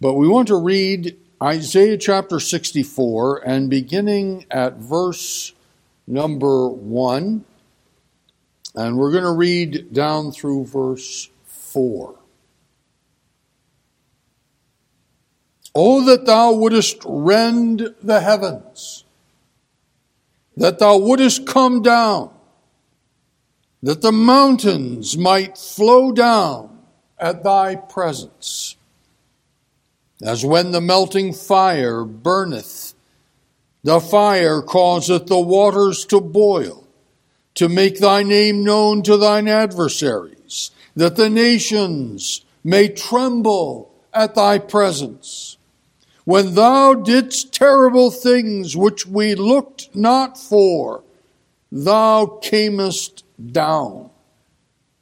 But we want to read Isaiah chapter 64 and beginning at verse number 1. And we're going to read down through verse 4. Oh, that thou wouldest rend the heavens, that thou wouldest come down, that the mountains might flow down at thy presence. As when the melting fire burneth, the fire causeth the waters to boil, to make thy name known to thine adversaries, that the nations may tremble at thy presence. When thou didst terrible things which we looked not for, thou camest down.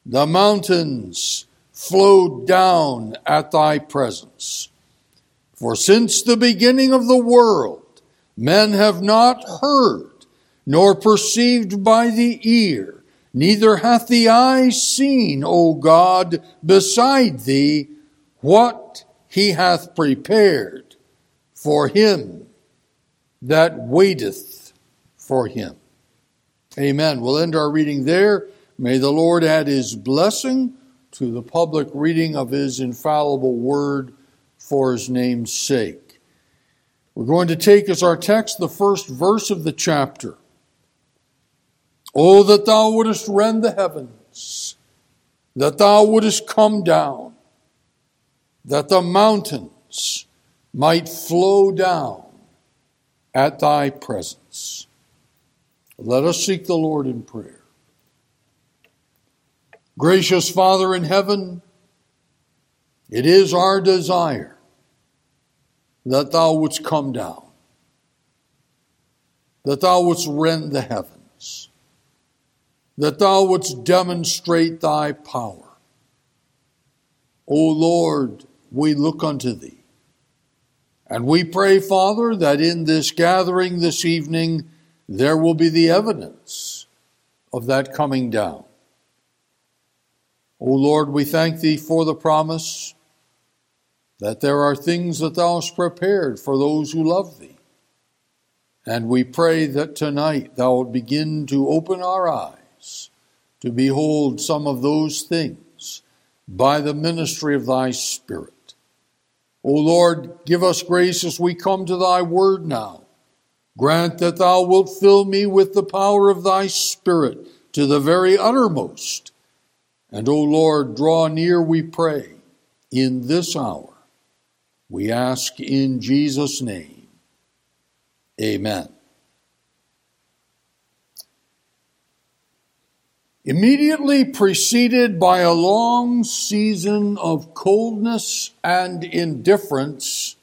The mountains flowed down at thy presence. For since the beginning of the world, men have not heard, nor perceived by the ear, neither hath the eye seen, O God, beside thee, what he hath prepared for him that waiteth for him. Amen. We'll end our reading there. May the Lord add his blessing to the public reading of his infallible word for his name's sake. We're going to take as our text the first verse of the chapter. Oh, that thou wouldest rend the heavens, that thou wouldest come down, that the mountains might flow down at thy presence. Let us seek the Lord in prayer. Gracious Father in heaven, it is our desire that thou wouldst come down, that thou wouldst rend the heavens, that thou wouldst demonstrate thy power. O Lord, we look unto thee. And we pray, Father, that in this gathering this evening there will be the evidence of that coming down. O Lord, we thank thee for the promise that there are things that thou hast prepared for those who love thee. And we pray that tonight thou wilt begin to open our eyes to behold some of those things by the ministry of thy Spirit. O Lord, give us grace as we come to thy word now. Grant that thou wilt fill me with the power of thy Spirit to the very uttermost. And, O Lord, draw near, we pray, in this hour. We ask in Jesus' name. Amen. Immediately preceded by a long season of coldness and indifference,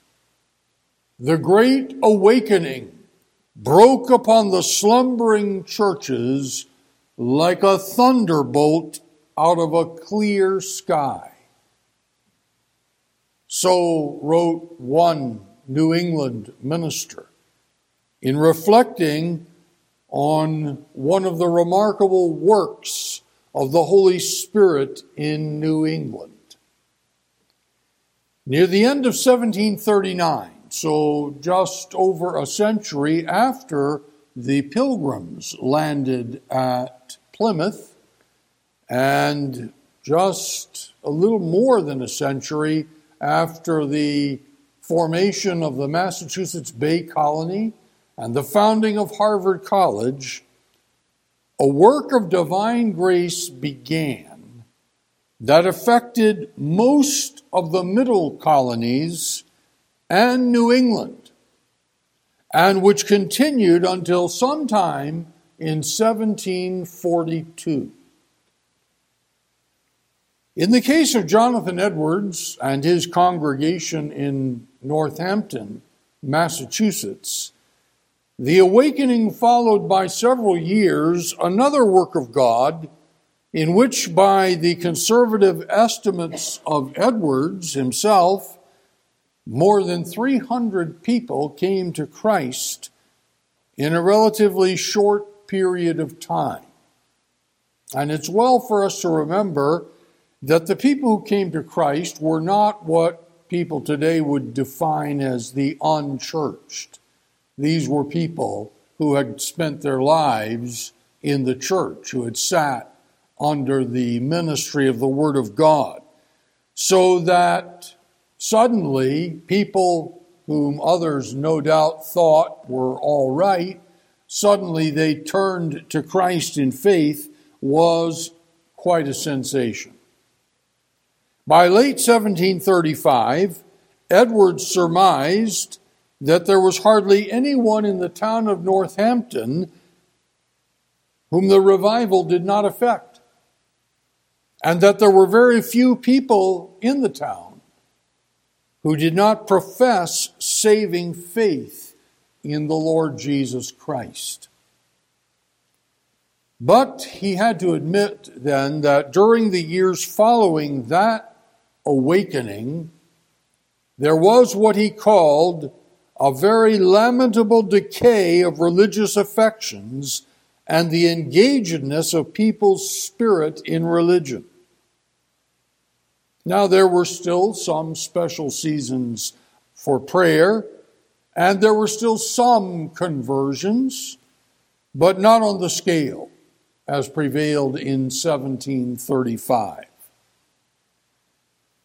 the Great Awakening broke upon the slumbering churches like a thunderbolt out of a clear sky. So wrote one New England minister in reflecting on one of the remarkable works of the Holy Spirit in New England. Near the end of 1739, so just over a century after the pilgrims landed at Plymouth, and just a little more than a century after the formation of the Massachusetts Bay Colony and the founding of Harvard College, a work of divine grace began that affected most of the middle colonies and New England, and which continued until sometime in 1742. In the case of Jonathan Edwards and his congregation in Northampton, Massachusetts, the awakening followed by several years another work of God, in which, by the conservative estimates of Edwards himself, more than 300 people came to Christ in a relatively short period of time. And it's well for us to remember that the people who came to Christ were not what people today would define as the unchurched. These were people who had spent their lives in the church, who had sat under the ministry of the Word of God. So that suddenly people whom others no doubt thought were all right, suddenly they turned to Christ in faith was quite a sensation. By late 1735, Edwards surmised that there was hardly anyone in the town of Northampton whom the revival did not affect, and that there were very few people in the town who did not profess saving faith in the Lord Jesus Christ. But he had to admit then that during the years following that awakening, there was what he called a very lamentable decay of religious affections and the engagedness of people's spirit in religion. Now, there were still some special seasons for prayer, and there were still some conversions, but not on the scale as prevailed in 1735.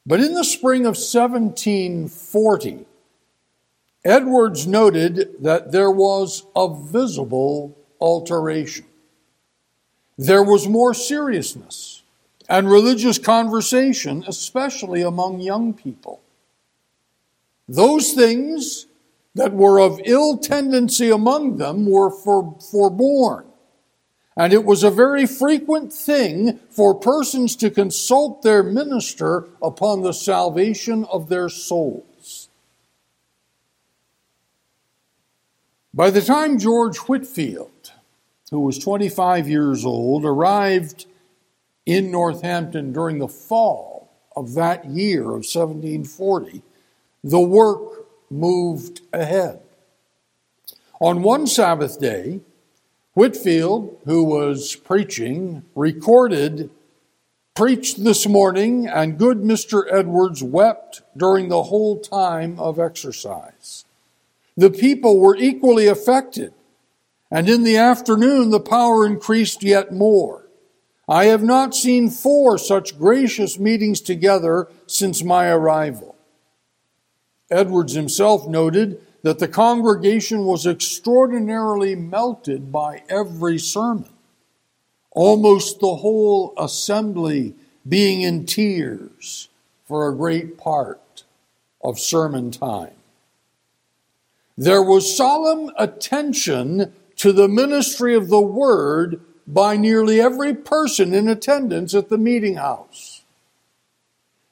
But in the spring of 1740, Edwards noted that there was a visible alteration. There was more seriousness and religious conversation, especially among young people. Those things that were of ill tendency among them were for, forborne. And it was a very frequent thing for persons to consult their minister upon the salvation of their souls. By the time George Whitefield, who was 25 years old, arrived in Northampton during the fall of that year of 1740, the work moved ahead. On one Sabbath day, Whitefield, who was preaching, recorded, preached this morning, and good Mr. Edwards wept during the whole time of exercise. The people were equally affected, and in the afternoon the power increased yet more. I have not seen four such gracious meetings together since my arrival. Edwards himself noted that the congregation was extraordinarily melted by every sermon, almost the whole assembly being in tears for a great part of sermon time. There was solemn attention to the ministry of the word by nearly every person in attendance at the meeting house.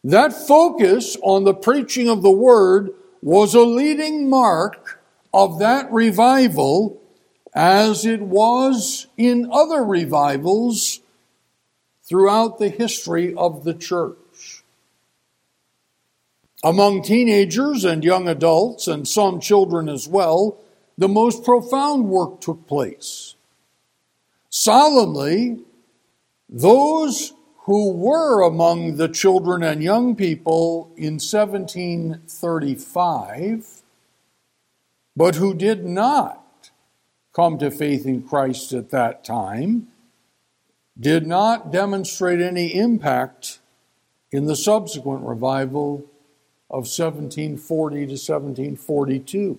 That focus on the preaching of the word was a leading mark of that revival as it was in other revivals throughout the history of the church. Among teenagers and young adults, and some children as well, the most profound work took place. Solemnly, those who were among the children and young people in 1735, but who did not come to faith in Christ at that time, did not demonstrate any impact in the subsequent revival of 1740 to 1742.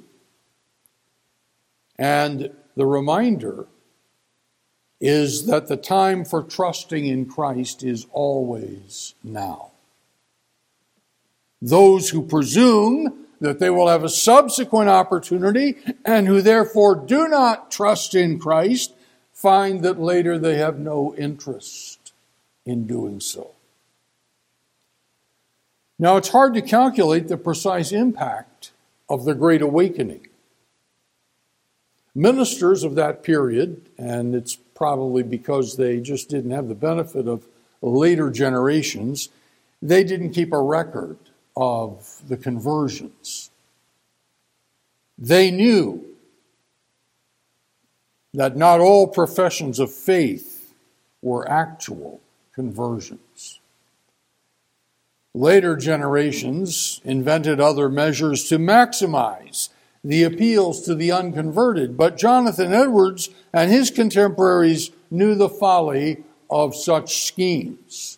And the reminder is that the time for trusting in Christ is always now. Those who presume that they will have a subsequent opportunity and who therefore do not trust in Christ find that later they have no interest in doing so. Now, it's hard to calculate the precise impact of the Great Awakening. Ministers of that period, and it's probably because they just didn't have the benefit of later generations, they didn't keep a record of the conversions. They knew that not all professions of faith were actual conversions. Later generations invented other measures to maximize the appeals to the unconverted, but Jonathan Edwards and his contemporaries knew the folly of such schemes.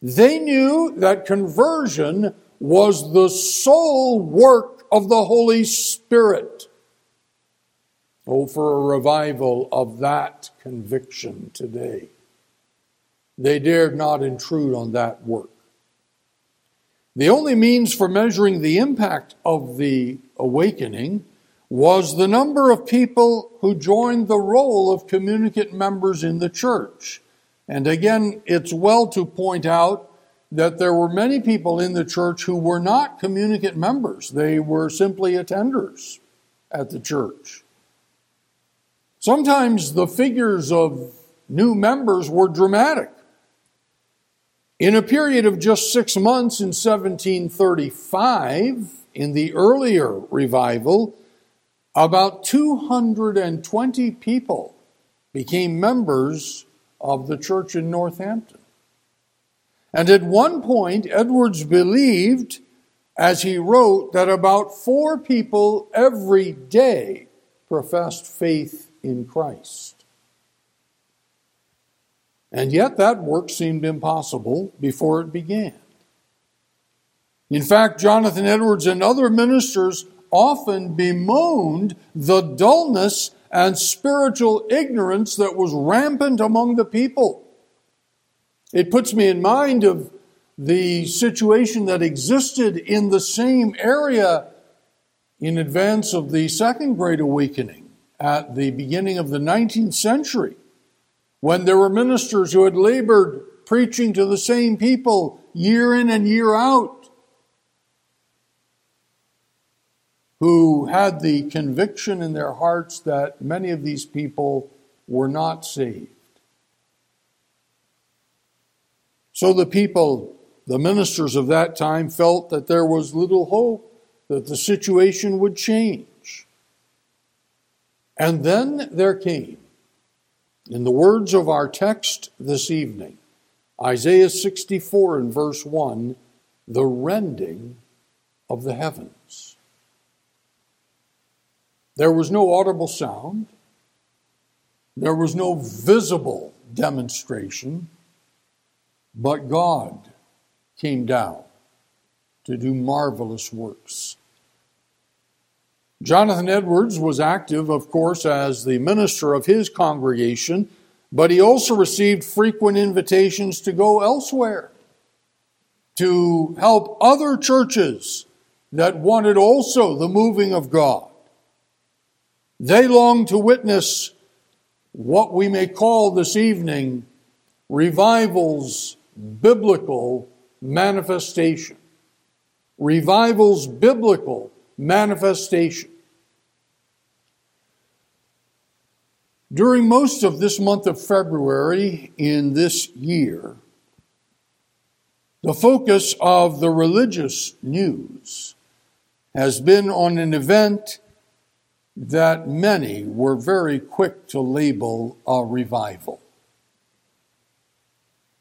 They knew that conversion was the sole work of the Holy Spirit. Oh, for a revival of that conviction today. They dared not intrude on that work. The only means for measuring the impact of the awakening was the number of people who joined the roll of communicant members in the church. And again, it's well to point out that there were many people in the church who were not communicant members. They were simply attenders at the church. Sometimes the figures of new members were dramatic. In a period of just six months in 1735, in the earlier revival, about 220 people became members of the church in Northampton. And at one point, Edwards believed, as he wrote, that about four people every day professed faith in Christ. And yet, that work seemed impossible before it began. In fact, Jonathan Edwards and other ministers often bemoaned the dullness and spiritual ignorance that was rampant among the people. It puts me in mind of the situation that existed in the same area in advance of the Second Great Awakening at the beginning of the 19th century, when there were ministers who had labored preaching to the same people year in and year out, who had the conviction in their hearts that many of these people were not saved. So the people, the ministers of that time, felt that there was little hope that the situation would change. And then there came, in the words of our text this evening, Isaiah 64 and verse 1, the rending of the heavens. There was no audible sound. There was no visible demonstration. But God came down to do marvelous works. Jonathan Edwards was active, of course, as the minister of his congregation, but he also received frequent invitations to go elsewhere to help other churches that wanted also the moving of God. They longed to witness what we may call this evening revivals biblical manifestation. Revival's biblical manifestation. During most of this month of February in this year, the focus of the religious news has been on an event that many were very quick to label a revival.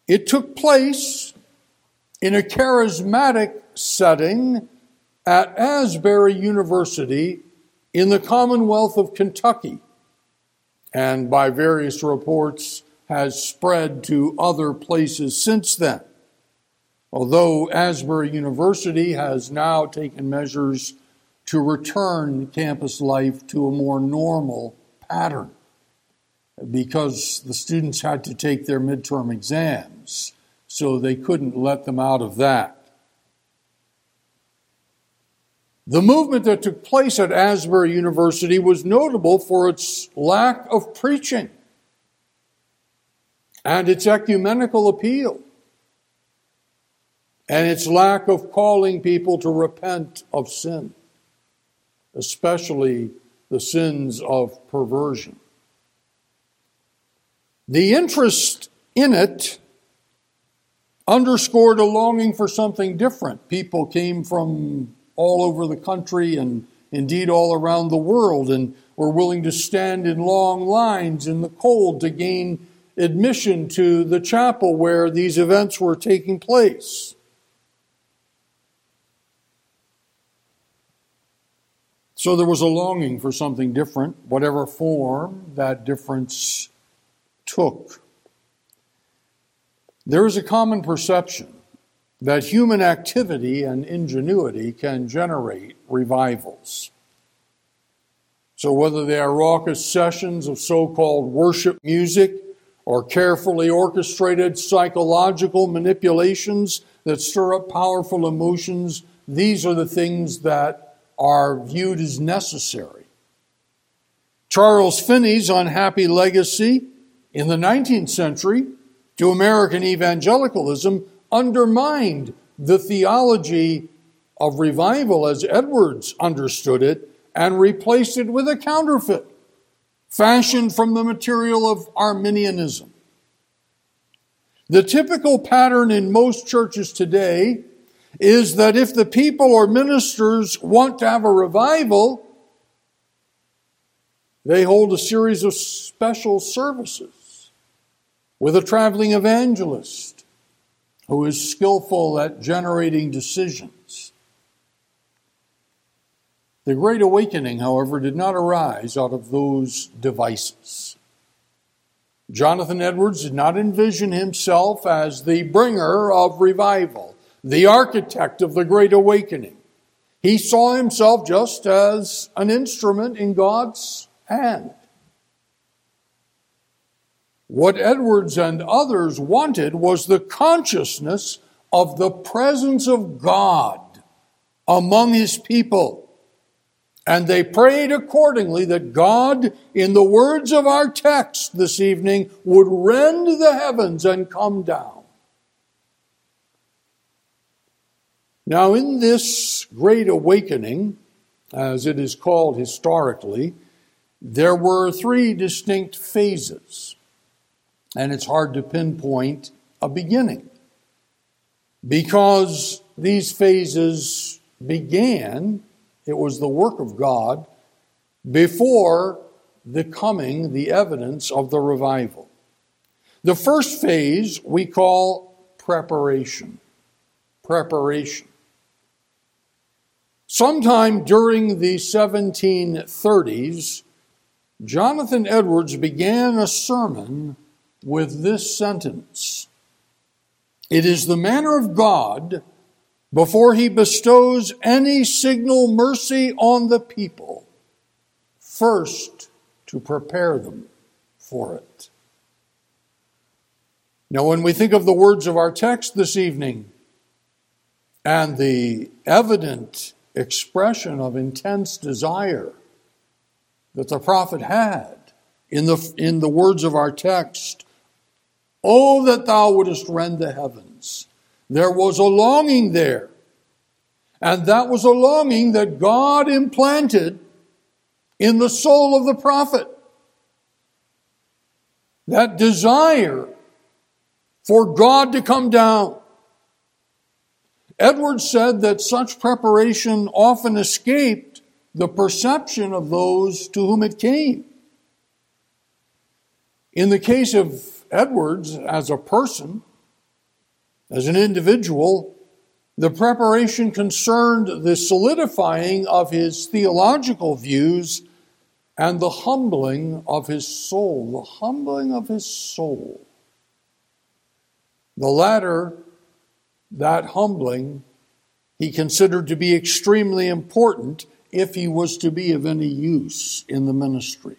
It took place in a charismatic setting at Asbury University in the Commonwealth of Kentucky, and by various reports has spread to other places since then. Although Asbury University has now taken measures to return campus life to a more normal pattern because the students had to take their midterm exams, so they couldn't let them out of that. The movement that took place at Asbury University was notable for its lack of preaching and its ecumenical appeal and its lack of calling people to repent of sin, especially the sins of perversion. The interest in it underscored a longing for something different. People came from all over the country and indeed all around the world and were willing to stand in long lines in the cold to gain admission to the chapel where these events were taking place. So there was a longing for something different, whatever form that difference took. There is a common perception that human activity and ingenuity can generate revivals. So, whether they are raucous sessions of so called worship music or carefully orchestrated psychological manipulations that stir up powerful emotions, these are the things that are viewed as necessary. Charles Finney's unhappy legacy in the 19th century to American evangelicalism undermined the theology of revival as Edwards understood it and replaced it with a counterfeit fashioned from the material of Arminianism. The typical pattern in most churches today is that if the people or ministers want to have a revival, they hold a series of special services with a traveling evangelist who is skillful at generating decisions. The Great Awakening, however, did not arise out of those devices. Jonathan Edwards did not envision himself as the bringer of revival, the architect of the Great Awakening. He saw himself just as an instrument in God's hand. What Edwards and others wanted was the consciousness of the presence of God among his people. And they prayed accordingly that God, in the words of our text this evening, would rend the heavens and come down. Now, in this great awakening, as it is called historically, there were three distinct phases and it's hard to pinpoint a beginning because these phases began, it was the work of God before the coming, the evidence of the revival. The first phase we call preparation. Preparation. Sometime during the 1730s, Jonathan Edwards began a sermon with this sentence It is the manner of God before he bestows any signal mercy on the people, first to prepare them for it. Now, when we think of the words of our text this evening and the evident expression of intense desire that the prophet had in the, in the words of our text, Oh, that thou wouldest rend the heavens. There was a longing there. And that was a longing that God implanted in the soul of the prophet. That desire for God to come down. Edwards said that such preparation often escaped the perception of those to whom it came. In the case of Edwards, as a person, as an individual, the preparation concerned the solidifying of his theological views and the humbling of his soul. The humbling of his soul. The latter, that humbling, he considered to be extremely important if he was to be of any use in the ministry.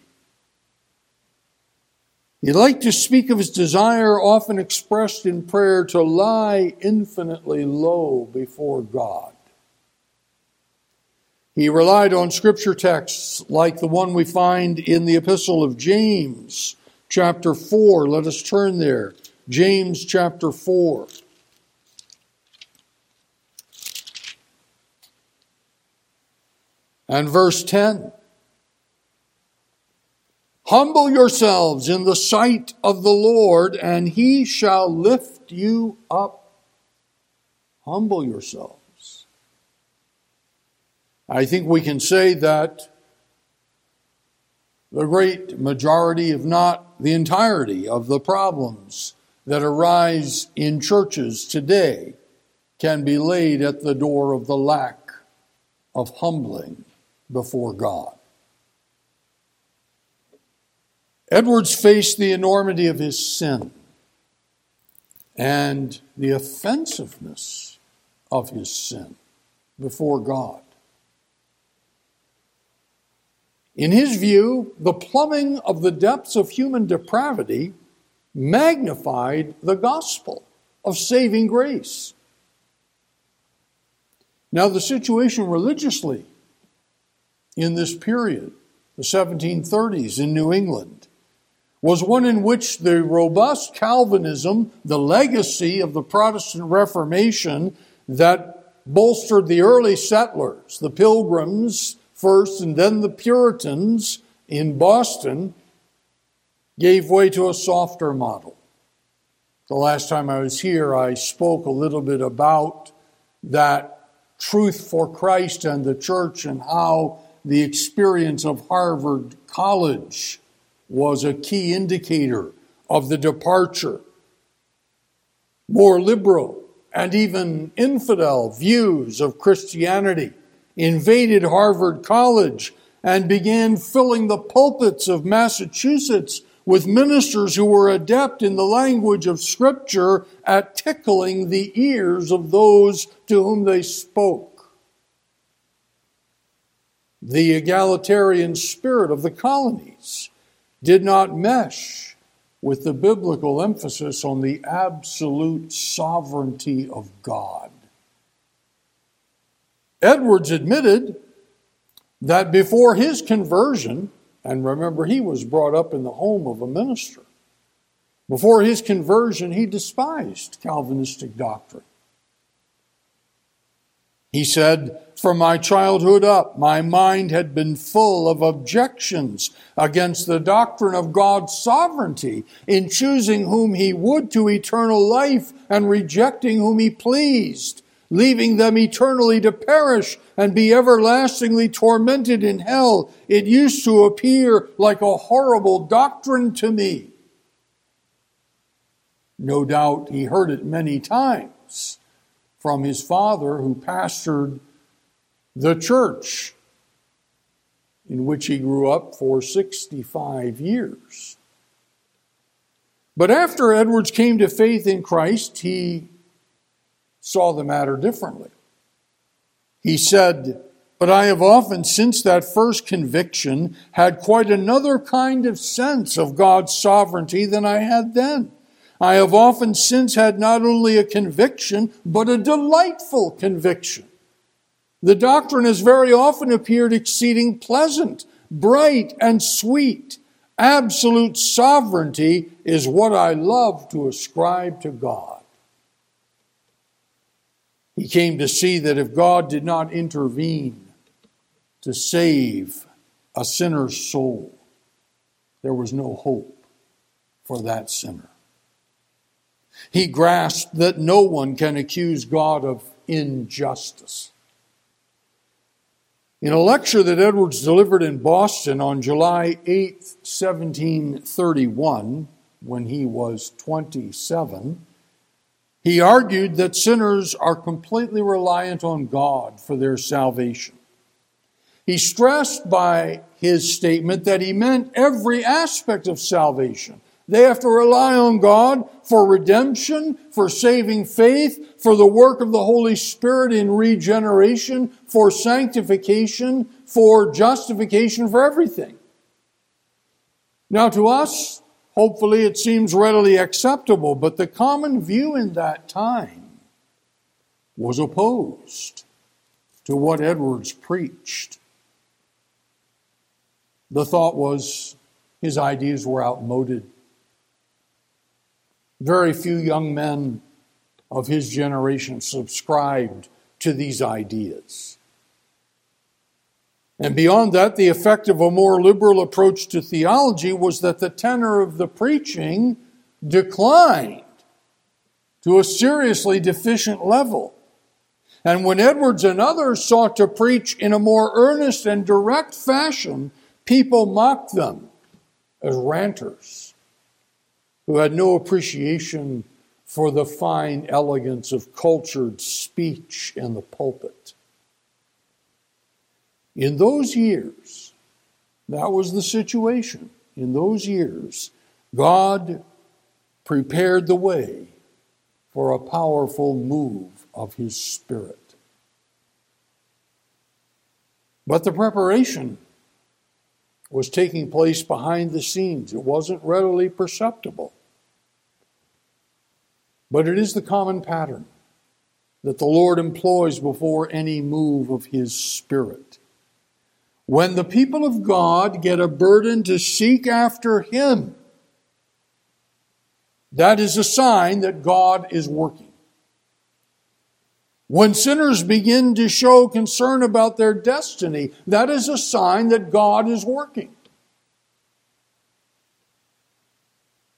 He liked to speak of his desire, often expressed in prayer, to lie infinitely low before God. He relied on scripture texts like the one we find in the Epistle of James, chapter 4. Let us turn there. James chapter 4. And verse 10. Humble yourselves in the sight of the Lord, and he shall lift you up. Humble yourselves. I think we can say that the great majority, if not the entirety, of the problems that arise in churches today can be laid at the door of the lack of humbling before God. Edwards faced the enormity of his sin and the offensiveness of his sin before God. In his view, the plumbing of the depths of human depravity magnified the gospel of saving grace. Now, the situation religiously in this period, the 1730s in New England, was one in which the robust Calvinism, the legacy of the Protestant Reformation that bolstered the early settlers, the Pilgrims first, and then the Puritans in Boston, gave way to a softer model. The last time I was here, I spoke a little bit about that truth for Christ and the church and how the experience of Harvard College was a key indicator of the departure. More liberal and even infidel views of Christianity invaded Harvard College and began filling the pulpits of Massachusetts with ministers who were adept in the language of Scripture at tickling the ears of those to whom they spoke. The egalitarian spirit of the colonies did not mesh with the biblical emphasis on the absolute sovereignty of God. Edwards admitted that before his conversion, and remember, he was brought up in the home of a minister. Before his conversion, he despised Calvinistic doctrine. He said, From my childhood up, my mind had been full of objections against the doctrine of God's sovereignty in choosing whom he would to eternal life and rejecting whom he pleased leaving them eternally to perish and be everlastingly tormented in hell. It used to appear like a horrible doctrine to me. No doubt he heard it many times from his father, who pastored the church in which he grew up for 65 years. But after Edwards came to faith in Christ, he saw the matter differently. He said, But I have often, since that first conviction, had quite another kind of sense of God's sovereignty than I had then. I have often since had not only a conviction, but a delightful conviction. The doctrine has very often appeared exceeding pleasant, bright, and sweet. Absolute sovereignty is what I love to ascribe to God. He came to see that if God did not intervene to save a sinner's soul, there was no hope for that sinner. He grasped that no one can accuse God of injustice. In a lecture that Edwards delivered in Boston on July 8, 1731, when he was 27, he argued that sinners are completely reliant on God for their salvation. He stressed by his statement that he meant every aspect of salvation. They have to rely on God for redemption, for saving faith, for the work of the Holy Spirit in regeneration, for sanctification, for justification, for everything. Now, to us, Hopefully, it seems readily acceptable, but the common view in that time was opposed to what Edwards preached. The thought was his ideas were outmoded. Very few young men of his generation subscribed to these ideas. And beyond that, the effect of a more liberal approach to theology was that the tenor of the preaching declined to a seriously deficient level. And when Edwards and others sought to preach in a more earnest and direct fashion, people mocked them as ranters who had no appreciation for the fine elegance of cultured speech in the pulpit. In those years, that was the situation. In those years, God prepared the way for a powerful move of His Spirit. But the preparation was taking place behind the scenes. It wasn't readily perceptible. But it is the common pattern that the Lord employs before any move of His Spirit. When the people of God get a burden to seek after Him, that is a sign that God is working. When sinners begin to show concern about their destiny, that is a sign that God is working.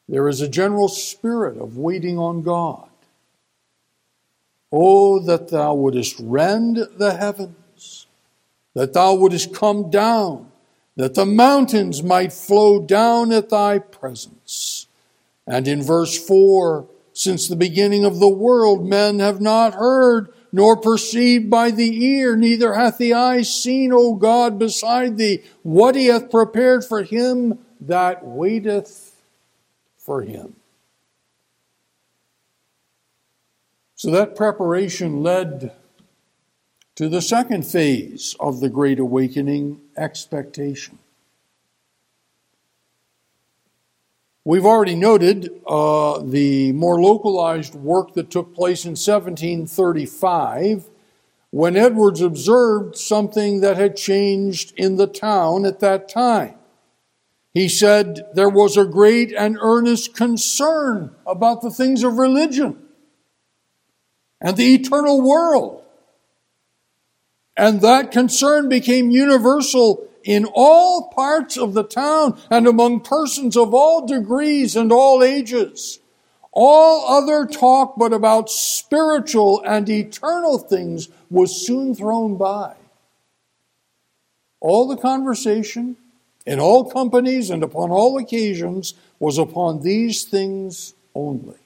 There is a general spirit of waiting on God. Oh, that thou wouldest rend the heavens, that thou wouldest come down, that the mountains might flow down at thy presence. And in verse 4, since the beginning of the world, men have not heard, nor perceived by the ear, neither hath the eye seen, O God, beside thee, what he hath prepared for him that waiteth for him. So that preparation led to the second phase of the Great Awakening expectation. We've already noted uh, the more localized work that took place in 1735 when Edwards observed something that had changed in the town at that time. He said there was a great and earnest concern about the things of religion and the eternal world. And that concern became universal in all parts of the town and among persons of all degrees and all ages. All other talk but about spiritual and eternal things was soon thrown by. All the conversation in all companies and upon all occasions was upon these things only,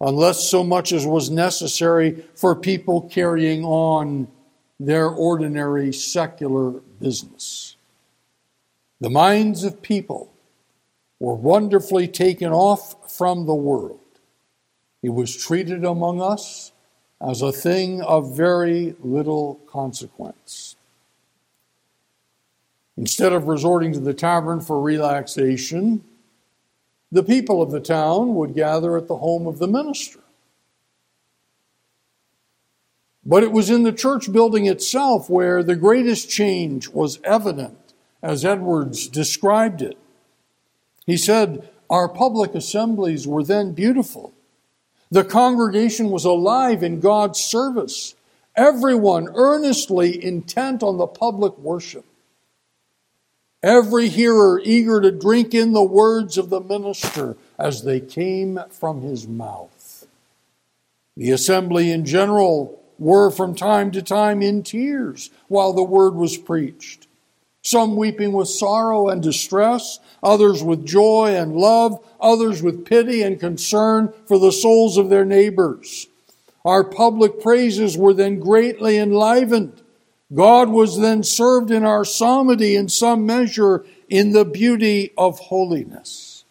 unless so much as was necessary for people carrying on their ordinary secular business. The minds of people were wonderfully taken off from the world. It was treated among us as a thing of very little consequence. Instead of resorting to the tavern for relaxation, the people of the town would gather at the home of the minister. But it was in the church building itself where the greatest change was evident, as Edwards described it. He said, Our public assemblies were then beautiful. The congregation was alive in God's service, everyone earnestly intent on the public worship. Every hearer eager to drink in the words of the minister as they came from his mouth. The assembly in general were from time to time in tears while the word was preached. Some weeping with sorrow and distress, others with joy and love, others with pity and concern for the souls of their neighbors. Our public praises were then greatly enlivened. God was then served in our psalmody in some measure in the beauty of holiness.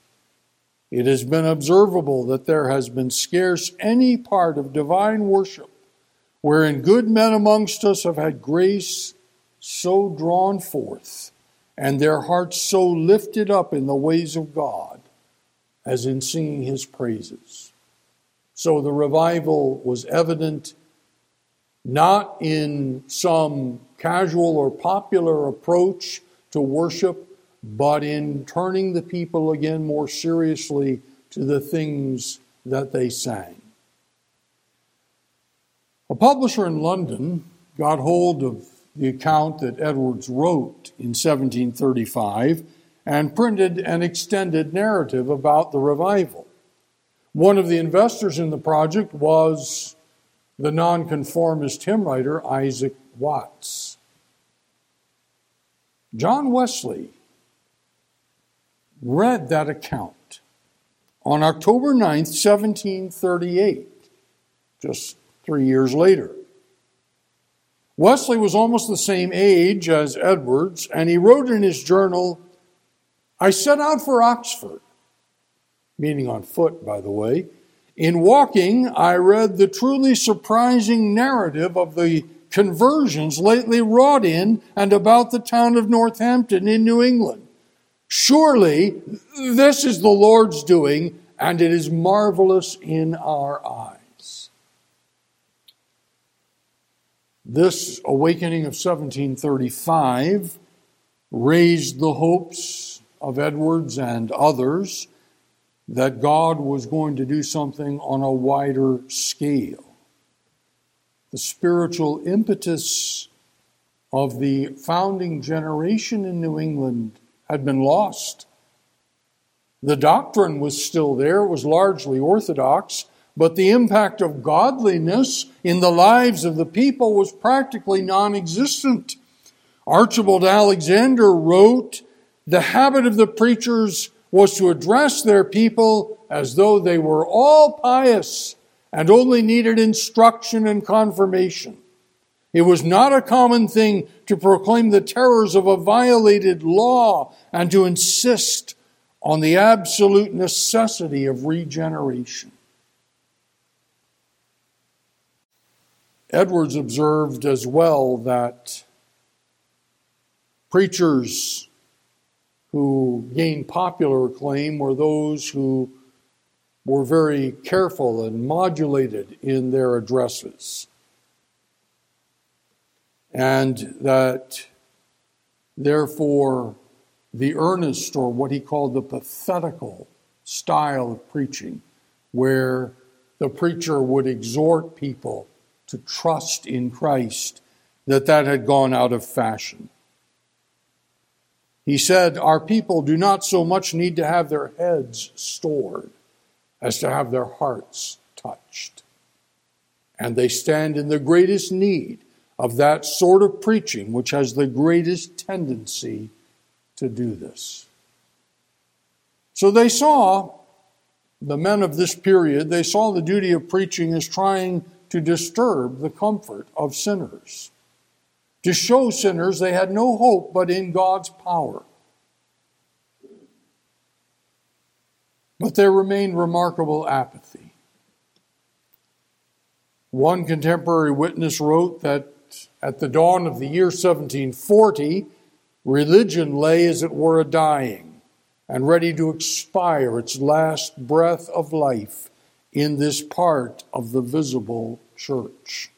It has been observable that there has been scarce any part of divine worship wherein good men amongst us have had grace so drawn forth, and their hearts so lifted up in the ways of God as in singing his praises. So the revival was evident not in some casual or popular approach to worship, but in turning the people again more seriously to the things that they sang. A publisher in London got hold of the account that Edwards wrote in 1735 and printed an extended narrative about the revival. One of the investors in the project was the nonconformist hymn writer Isaac Watts. John Wesley read that account on October 9th, 1738, just three years later. Wesley was almost the same age as Edwards, and he wrote in his journal, I set out for Oxford, meaning on foot, by the way. In walking, I read the truly surprising narrative of the conversions lately wrought in and about the town of Northampton in New England. Surely this is the Lord's doing, and it is marvelous in our eyes. This awakening of 1735 raised the hopes of Edwards and others that God was going to do something on a wider scale. The spiritual impetus of the founding generation in New England had been lost. The doctrine was still there, it was largely orthodox, but the impact of godliness in the lives of the people was practically non existent. Archibald Alexander wrote, The habit of the preachers was to address their people as though they were all pious and only needed instruction and confirmation. It was not a common thing to proclaim the terrors of a violated law and to insist on the absolute necessity of regeneration. Edwards observed as well that preachers who gained popular acclaim were those who were very careful and modulated in their addresses. And that therefore the earnest or what he called the pathetical style of preaching, where the preacher would exhort people to trust in Christ, that that had gone out of fashion. He said, Our people do not so much need to have their heads stored as to have their hearts touched. And they stand in the greatest need of that sort of preaching which has the greatest tendency to do this. So they saw, the men of this period, they saw the duty of preaching as trying to disturb the comfort of sinners to show sinners they had no hope but in God's power. But there remained remarkable apathy. One contemporary witness wrote that at the dawn of the year 1740, religion lay as it were a dying and ready to expire its last breath of life in this part of the visible church.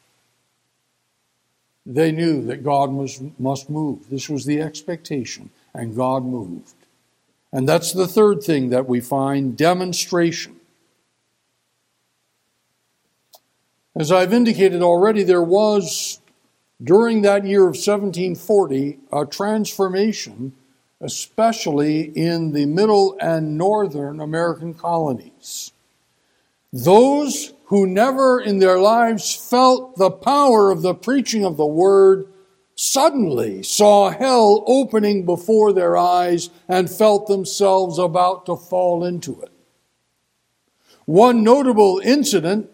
They knew that God must, must move. This was the expectation, and God moved. And that's the third thing that we find demonstration. As I've indicated already, there was, during that year of 1740, a transformation, especially in the middle and northern American colonies. Those who never in their lives felt the power of the preaching of the word suddenly saw hell opening before their eyes and felt themselves about to fall into it. One notable incident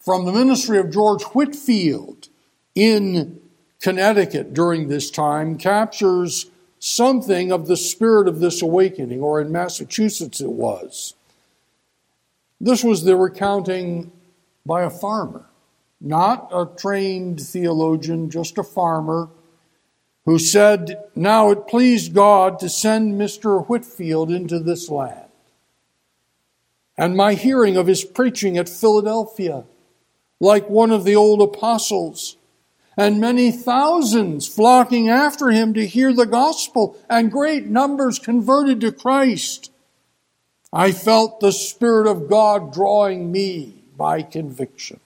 from the ministry of George Whitefield in Connecticut during this time captures something of the spirit of this awakening, or in Massachusetts it was. This was the recounting by a farmer, not a trained theologian, just a farmer, who said, Now it pleased God to send Mr. Whitefield into this land. And my hearing of his preaching at Philadelphia, like one of the old apostles, and many thousands flocking after him to hear the gospel, and great numbers converted to Christ. I felt the Spirit of God drawing me by conviction.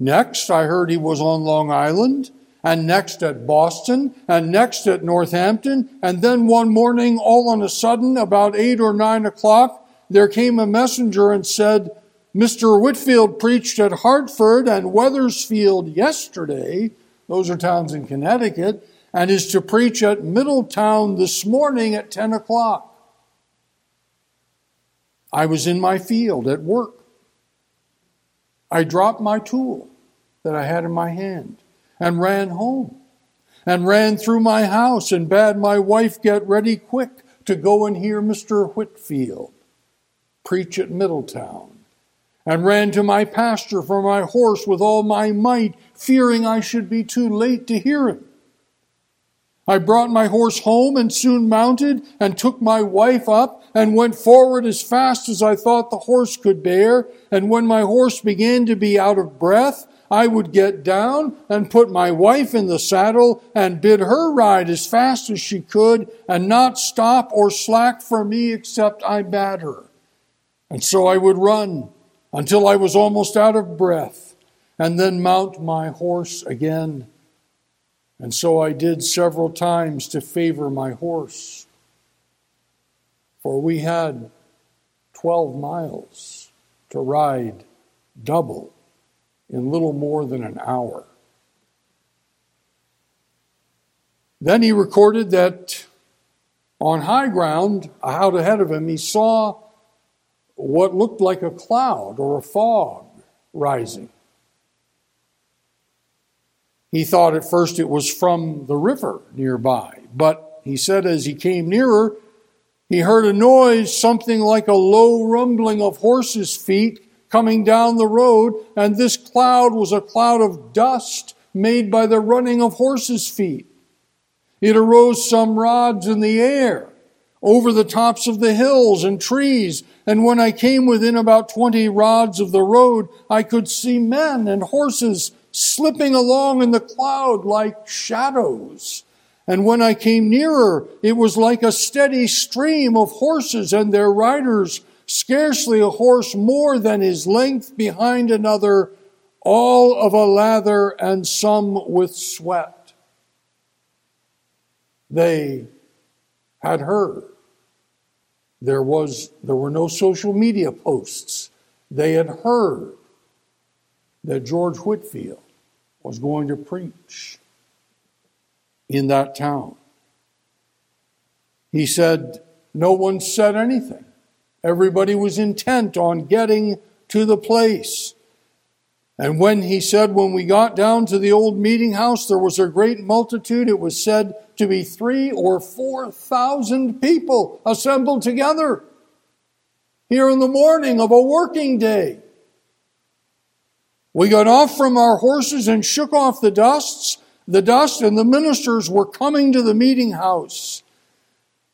Next, I heard he was on Long Island, and next at Boston, and next at Northampton, and then one morning, all on a sudden, about eight or nine o'clock, there came a messenger and said, Mr. Whitefield preached at Hartford and Wethersfield yesterday, those are towns in Connecticut, and is to preach at Middletown this morning at 10 o'clock. I was in my field at work. I dropped my tool that I had in my hand. and ran home and ran through my house and bade my wife get ready quick to go and hear Mr. Whitefield preach at Middletown and ran to my pasture for my horse with all my might, fearing I should be too late to hear him. I brought my horse home and soon mounted and took my wife up and went forward as fast as I thought the horse could bear. And when my horse began to be out of breath, I would get down and put my wife in the saddle and bid her ride as fast as she could and not stop or slack for me except I bade her. And so I would run until I was almost out of breath and then mount my horse again and so I did several times to favor my horse. For we had 12 miles to ride double in little more than an hour. Then he recorded that on high ground, out ahead of him, he saw what looked like a cloud or a fog rising. He thought at first it was from the river nearby, but he said as he came nearer, he heard a noise, something like a low rumbling of horses' feet coming down the road, and this cloud was a cloud of dust made by the running of horses' feet. It arose some rods in the air over the tops of the hills and trees, and when I came within about twenty rods of the road, I could see men and horses slipping along in the cloud like shadows. And when I came nearer, it was like a steady stream of horses and their riders, scarcely a horse more than his length behind another, all of a lather and some with sweat. They had heard. There was, there were no social media posts. They had heard that George Whitefield was going to preach in that town. He said, No one said anything. Everybody was intent on getting to the place. And when he said, when we got down to the old meeting house, there was a great multitude. It was said to be three or four thousand people assembled together here in the morning of a working day. We got off from our horses and shook off the dusts, the dust, and the ministers were coming to the meeting house.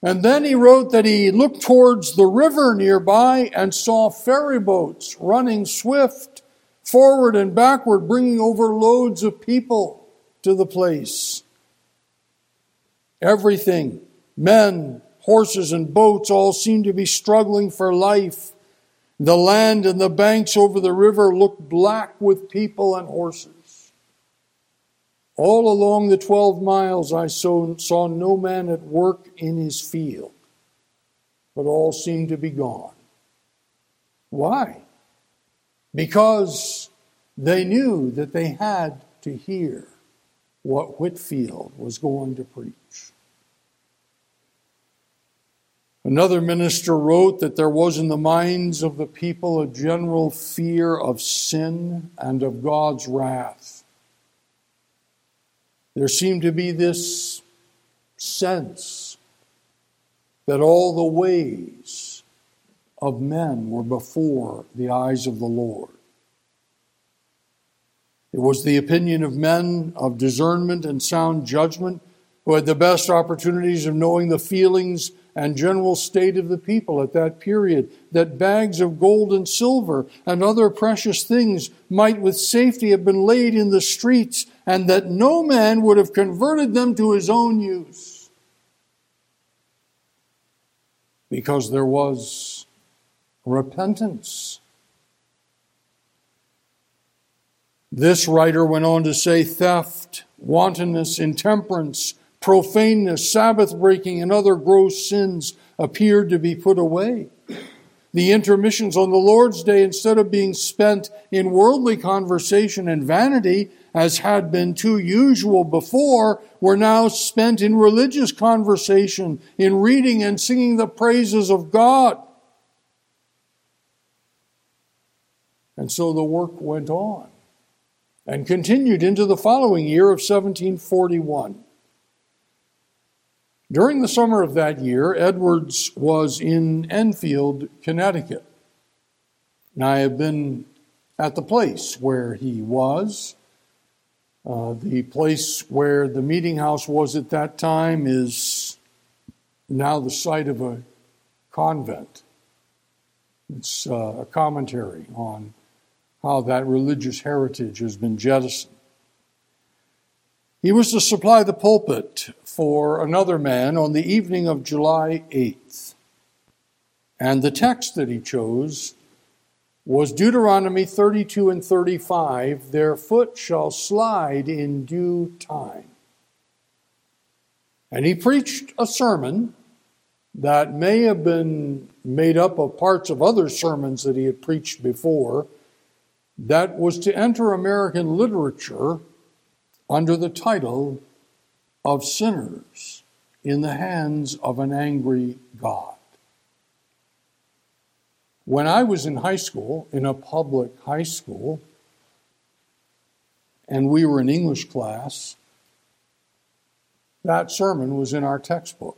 And then he wrote that he looked towards the river nearby and saw ferry boats running swift forward and backward, bringing over loads of people to the place. Everything, men, horses, and boats all seemed to be struggling for life. The land and the banks over the river looked black with people and horses. All along the 12 miles, I saw no man at work in his field, but all seemed to be gone. Why? Because they knew that they had to hear what Whitefield was going to preach. Another minister wrote that there was in the minds of the people a general fear of sin and of God's wrath. There seemed to be this sense that all the ways of men were before the eyes of the Lord. It was the opinion of men of discernment and sound judgment who had the best opportunities of knowing the feelings and general state of the people at that period, that bags of gold and silver and other precious things might with safety have been laid in the streets, and that no man would have converted them to his own use. Because there was repentance. This writer went on to say theft, wantonness, intemperance, profaneness, Sabbath breaking, and other gross sins appeared to be put away. The intermissions on the Lord's Day, instead of being spent in worldly conversation and vanity, as had been too usual before, were now spent in religious conversation, in reading and singing the praises of God. And so the work went on and continued into the following year of 1741. During the summer of that year, Edwards was in Enfield, Connecticut. And I have been at the place where he was. Uh, the place where the meeting house was at that time is now the site of a convent. It's uh, a commentary on how that religious heritage has been jettisoned. He was to supply the pulpit for another man on the evening of July 8th. And the text that he chose was Deuteronomy 32 and 35 Their foot shall slide in due time. And he preached a sermon that may have been made up of parts of other sermons that he had preached before that was to enter American literature under the title of Sinners in the Hands of an Angry God. When I was in high school, in a public high school, and we were in English class, that sermon was in our textbook.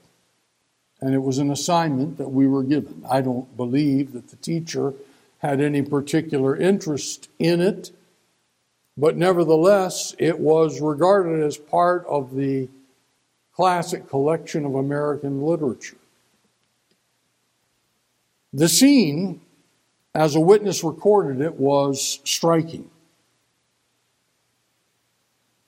And it was an assignment that we were given. I don't believe that the teacher had any particular interest in it, but nevertheless, it was regarded as part of the classic collection of American literature. The scene, as a witness recorded it, was striking.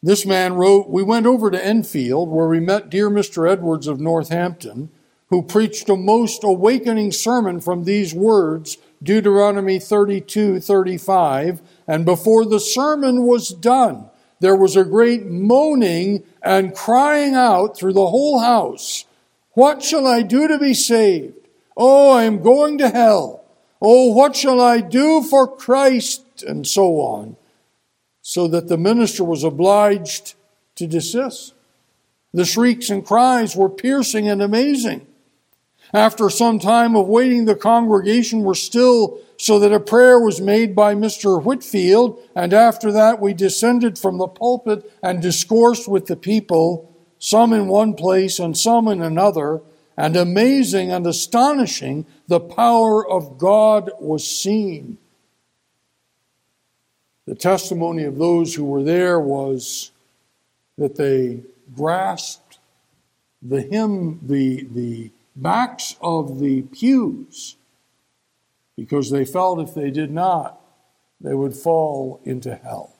This man wrote, We went over to Enfield, where we met dear Mr. Edwards of Northampton, who preached a most awakening sermon from these words Deuteronomy 32 35. And before the sermon was done, there was a great moaning and crying out through the whole house What shall I do to be saved? Oh, I am going to hell. Oh, what shall I do for Christ? And so on. So that the minister was obliged to desist. The shrieks and cries were piercing and amazing. After some time of waiting, the congregation were still, so that a prayer was made by Mr. Whitefield, and after that we descended from the pulpit and discoursed with the people, some in one place and some in another, and amazing and astonishing, the power of God was seen. The testimony of those who were there was that they grasped the hymn, the, the backs of the pews because they felt if they did not, they would fall into hell.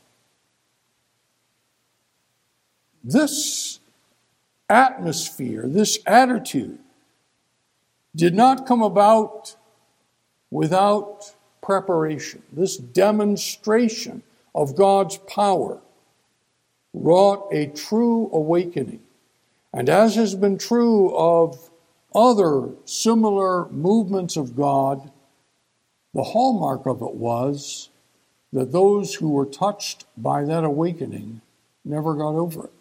This atmosphere, this attitude, did not come about without preparation. This demonstration of God's power wrought a true awakening. And as has been true of other similar movements of God, the hallmark of it was that those who were touched by that awakening never got over it.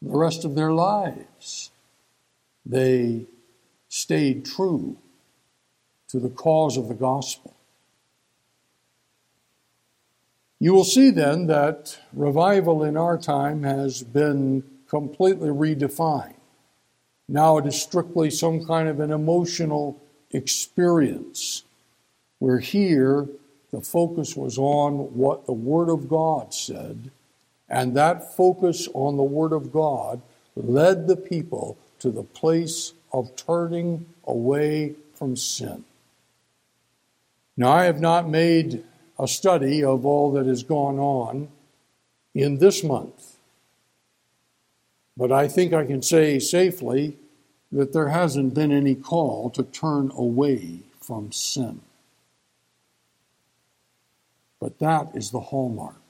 The rest of their lives, they stayed true to the cause of the gospel. You will see then that revival in our time has been completely redefined. Now it is strictly some kind of an emotional experience. Where here, the focus was on what the Word of God said, and that focus on the Word of God led the people to the place of turning away from sin. Now, I have not made a study of all that has gone on in this month. But I think I can say safely that there hasn't been any call to turn away from sin. But that is the hallmark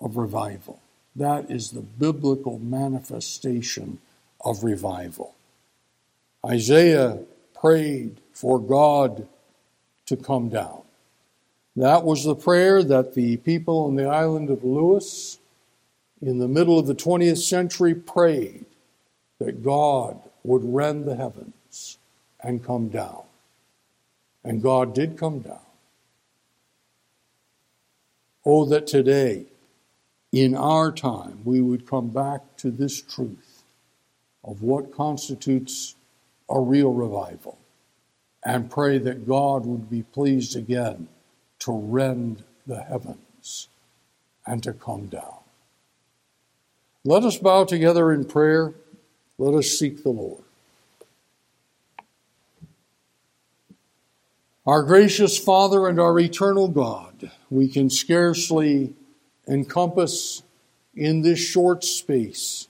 of revival. That is the biblical manifestation of revival. Isaiah prayed for God to come down. That was the prayer that the people on the island of Lewis in the middle of the 20th century prayed that God would rend the heavens and come down. And God did come down. Oh, that today in our time we would come back to this truth of what constitutes a real revival and pray that God would be pleased again to rend the heavens and to come down. Let us bow together in prayer. Let us seek the Lord. Our gracious Father and our eternal God, we can scarcely encompass in this short space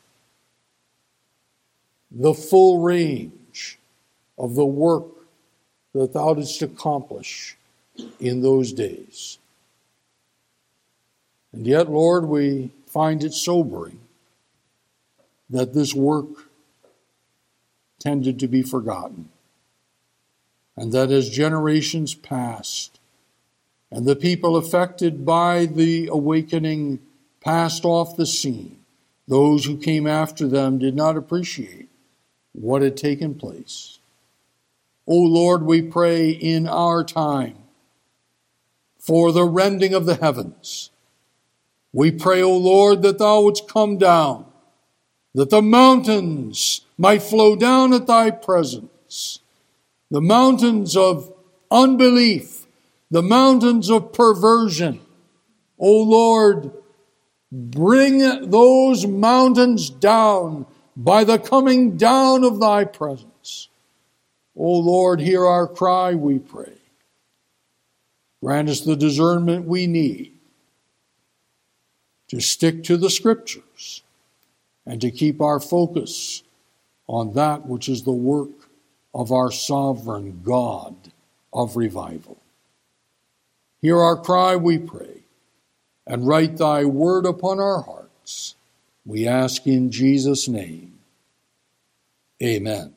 the full range of the work that thou didst accomplish in those days. And yet, Lord, we find it sobering that this work tended to be forgotten. And that as generations passed, and the people affected by the awakening passed off the scene, those who came after them did not appreciate what had taken place. O Lord, we pray in our time for the rending of the heavens. We pray, O Lord, that thou wouldst come down, that the mountains might flow down at thy presence, the mountains of unbelief, the mountains of perversion. O Lord, bring those mountains down by the coming down of thy presence. O Lord, hear our cry, we pray. Grant us the discernment we need to stick to the scriptures and to keep our focus on that which is the work of our sovereign God of revival. Hear our cry, we pray, and write thy word upon our hearts. We ask in Jesus' name. Amen.